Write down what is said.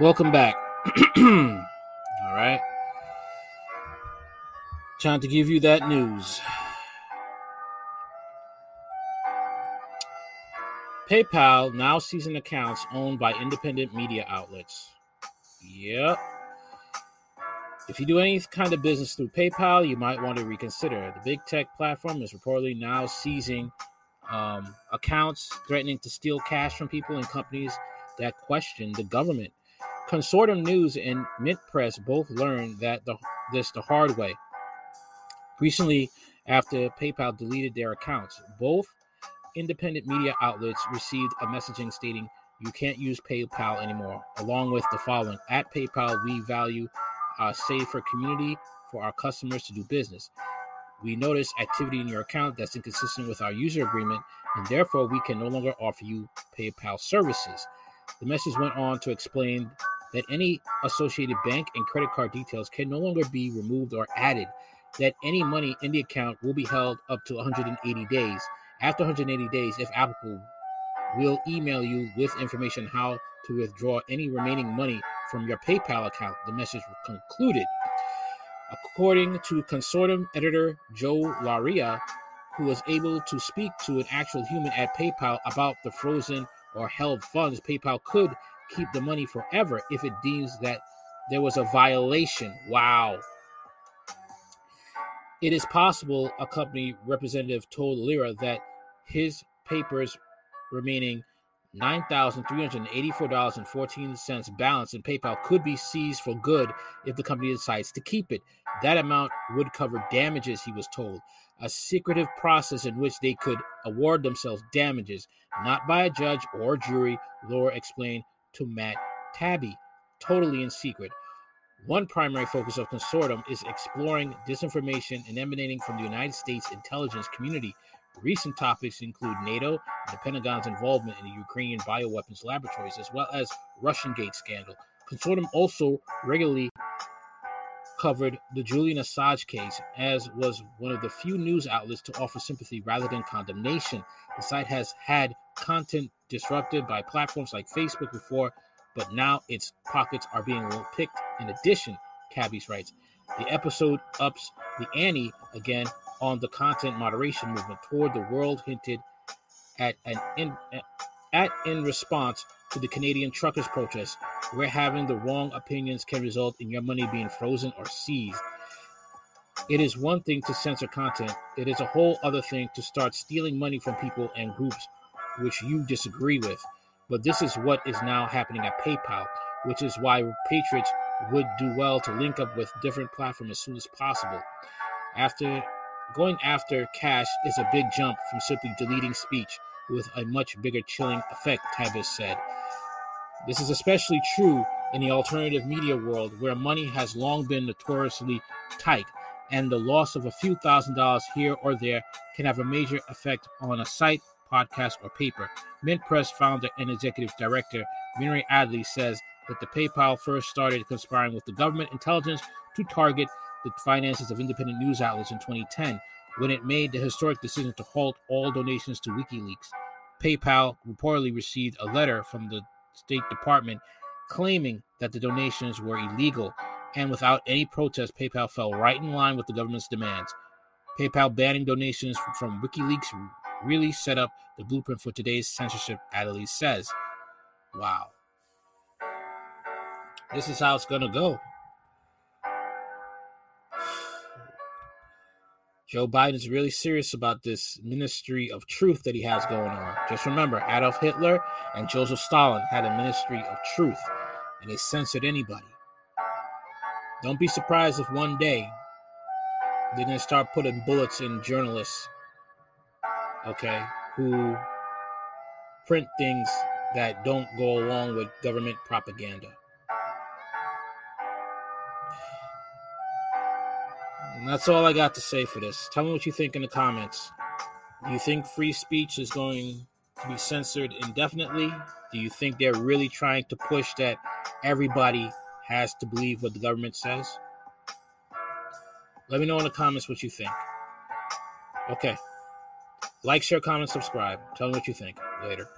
Welcome back. All right. Time to give you that news. PayPal now seizing accounts owned by independent media outlets. Yep. If you do any kind of business through PayPal, you might want to reconsider. The big tech platform is reportedly now seizing um, accounts, threatening to steal cash from people and companies that question the government. Consortium News and Mint Press both learned that the, this the hard way. Recently, after PayPal deleted their accounts, both independent media outlets received a messaging stating you can't use PayPal anymore, along with the following At PayPal, we value uh, a safer community for our customers to do business. We notice activity in your account that's inconsistent with our user agreement, and therefore we can no longer offer you PayPal services. The message went on to explain that any associated bank and credit card details can no longer be removed or added, that any money in the account will be held up to 180 days after 180 days, if applicable, we'll email you with information how to withdraw any remaining money from your PayPal account. The message concluded. According to consortium editor Joe Lauria, who was able to speak to an actual human at PayPal about the frozen or held funds, PayPal could keep the money forever if it deems that there was a violation. Wow. It is possible, a company representative told Lauria that his papers remaining $9,384.14 balance in PayPal could be seized for good if the company decides to keep it. That amount would cover damages, he was told. A secretive process in which they could award themselves damages, not by a judge or jury, Lauria explained to Matt Taibbi, totally in secret. One primary focus of consortium is exploring disinformation emanating from the United States intelligence community Recent topics include NATO and the Pentagon's involvement in the Ukrainian bioweapons laboratories, as well as Russian Gate scandal. Consortium also regularly covered the Julian Assange case, as was one of the few news outlets to offer sympathy rather than condemnation. The site has had content disrupted by platforms like Facebook before, but now its pockets are being picked. In addition, Cabbies writes, the episode ups the ante again on the content moderation movement toward the world hinted at an in, at in response to the Canadian truckers protest, where having the wrong opinions can result in your money being frozen or seized. It is one thing to censor content, it is a whole other thing to start stealing money from people and groups which you disagree with. But this is what is now happening at PayPal, which is why patriots would do well to link up with different platforms as soon as possible. After Going after cash is a big jump from simply deleting speech with a much bigger chilling effect, Taibbi said. This is especially true in the alternative media world where money has long been notoriously tight, and the loss of a few thousand dollars here or there can have a major effect on a site, podcast, or paper. Mint Press founder and executive director Mnar Adley says that the PayPal first started conspiring with the government intelligence to target the finances of independent news outlets in 2010 when it made the historic decision to halt all donations to WikiLeaks. PayPal reportedly received a letter from the State Department claiming that the donations were illegal, and without any protest, PayPal fell right in line with the government's demands. PayPal banning donations from WikiLeaks really set up the blueprint for today's censorship, Adley says. Wow. This is how it's going to go. Joe Biden is really serious about this ministry of truth that he has going on. Just remember, Adolf Hitler and Joseph Stalin had a ministry of truth, and they censored anybody. Don't be surprised if one day they're going to start putting bullets in journalists, okay, who print things that don't go along with government propaganda. And that's all I got to say for this. Tell me what you think in the comments. Do you think free speech is going to be censored indefinitely? Do you think they're really trying to push that everybody has to believe what the government says? Let me know in the comments what you think. Okay. Like, share, comment, subscribe. Tell me what you think. Later.